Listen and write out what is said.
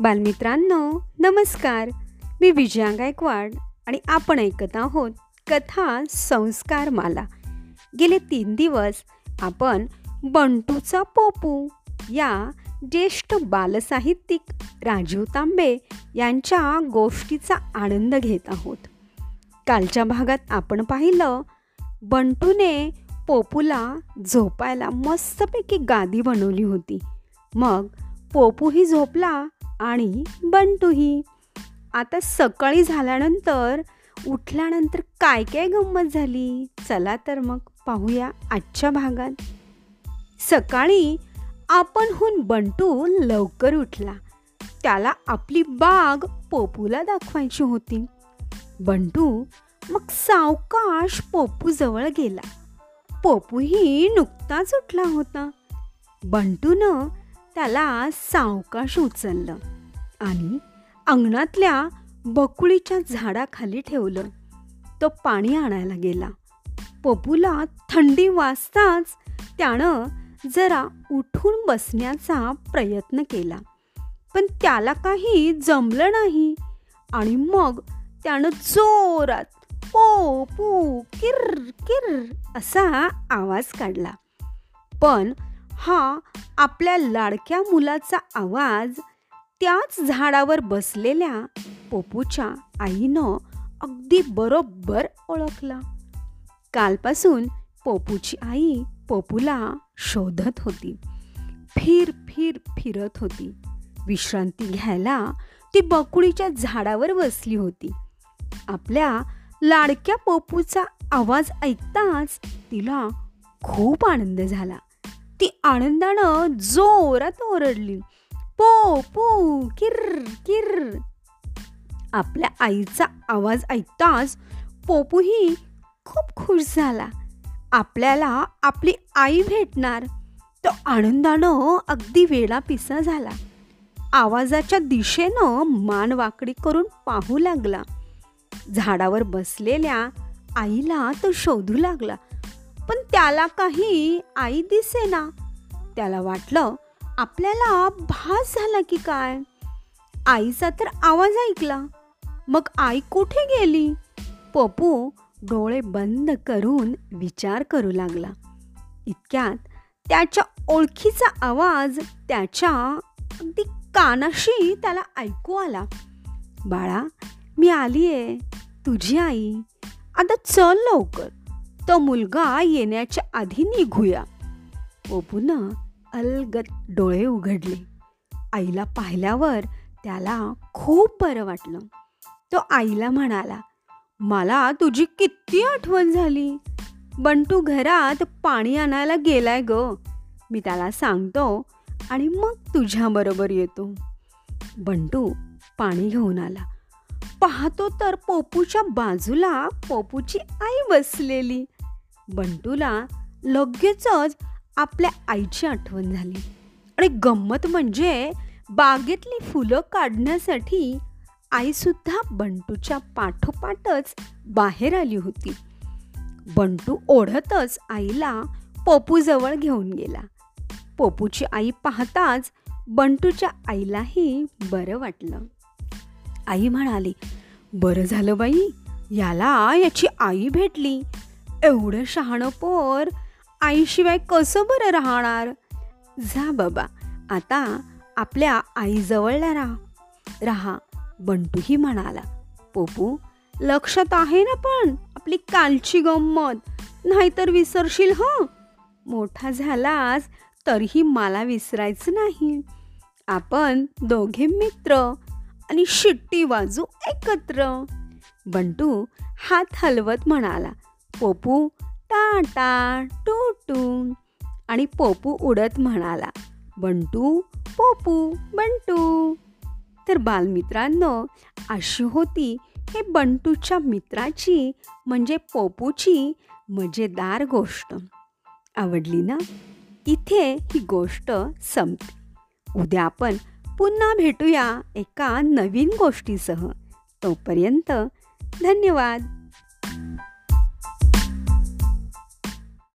बालमित्रांनो नमस्कार. मी विजया गायकवाड आणि आपण ऐकत आहोत कथा संस्कार माला गेले तीन दिवस आपण बंटूचा पोपू या ज्येष्ठ बालसाहित्यिक राजीव तांबे यांच्या गोष्टीचा आनंद घेत आहोत. कालच्या भागात आपण पाहिलं बंटूने पोपूला झोपायला मस्तपैकी गादी बनवली होती. मग पोपूही झोपला आणि बंटूही. आता सकाळी झाल्यानंतर उठल्यानंतर काय काय गंमत झाली? चला तर मग पाहूया आजच्या भागात. सकाळी आपणहून बंटू लवकर उठला. त्याला आपली बाग पोपूला दाखवायची होती. बंटू मग सावकाश पोपूजवळ गेला. पोपूही नुकताच उठला होता. बंटूनं त्याला सावकाश उचललं आणि अंगणातल्या बकुळीच्या झाडाखाली ठेवलं. तो पाणी आणायला गेला. पपूला थंडी वाजताच त्यानं जरा उठून बसण्याचा प्रयत्न केला. पण त्याला काही जमलं नाही आणि मग त्यानं जोरात पो पू किर किर असा आवाज काढला. पण हा आपल्या लाडक्या मुलाचा आवाज त्याच झाडावर बसलेल्या पोपूच्या आईनं अगदी बरोबर ओळखला. कालपासून पोपूची आई पोपूला शोधत होती. फिर फिर फिरत होती. विश्रांती घ्यायला ती बकुळीच्या झाडावर बसली होती. आपल्या लाडक्या पोपूचा आवाज ऐकताच तिला खूप आनंद झाला. ती आनंदानं जोरात ओरडली. पो पो किर किर आपल्या आईचा आवाज ऐकताच पोपूही खूप खुश झाला. आपल्याला आपली आई भेटणार. तो आनंदानं अगदी वेळा पिसा झाला. आवाजाच्या दिशेनं मान वाकडी करून पाहू लागला. झाडावर बसलेल्या आईला तो शोधू लागला. त्याला काही आई दिसेना. त्याला वाटलं आपल्याला भास झाला की काय. आईचा तर आवाज ऐकला. मग आई कुठे गेली? पप्पू डोळे बंद करून विचार करू लागला. इतक्यात त्याच्या ओळखीचा आवाज त्याच्या अगदी कानाशी त्याला ऐकू आला. बाळा मी आली आहे तुझी आई. आता चल लवकर. तो मुलगा येण्याच्या आधी निघूया. ओपून अलगत डोळे उघडले. आईला पाहिल्यावर त्याला खूप बरं वाटलं. तो आईला म्हणाला मला तुझी किती आठवण झाली. बंटू घरात पाणी आणायला गेलाय ग. मी त्याला सांगतो आणि मग तुझ्याबरोबर येतो. बंटू पाणी घेऊन आला. पाहतो तर पोपूच्या बाजूला पोपूची आई बसलेली. बंटूला लगेचच आपल्या आईची आठवण झाली. आणि गंमत म्हणजे बागेतली फुलं काढण्यासाठी आईसुद्धा बंटूच्या पाठोपाठच बाहेर आली होती. बंटू ओढतच आईला पपूजवळ घेऊन गेला. पपूची आई पाहताच बंटूच्या आईलाही बरं वाटलं. आई म्हणाली बरं झालं बाई याला याची आई भेटली. एवढं शहाणं पोर आईशिवाय कसं बरं राहणार? जा बाबा आता आपल्या आईजवळला राहा. राहा बंटूही म्हणाला. पोपू लक्षात आहे ना पण आपली कालची गंमत. नाहीतर विसरशील हं? मोठा झालास तरीही मला विसरायचं नाही. आपण दोघे मित्र आणि शिट्टी वाजू एकत्र. बंटू हात हलवत म्हणाला. पोपू टाटा टू टू आणि पोपू उडत म्हणाला बंटू पोपू बंटू. तर बालमित्रांनो अशी होती हे बंटूच्या मित्राची म्हणजे पोपूची मजेदार गोष्ट. आवडली ना? इथे ही गोष्ट संपते उद्या आपण पुन्हा भेटूया एका नवीन गोष्टीसह. तोपर्यंत धन्यवाद.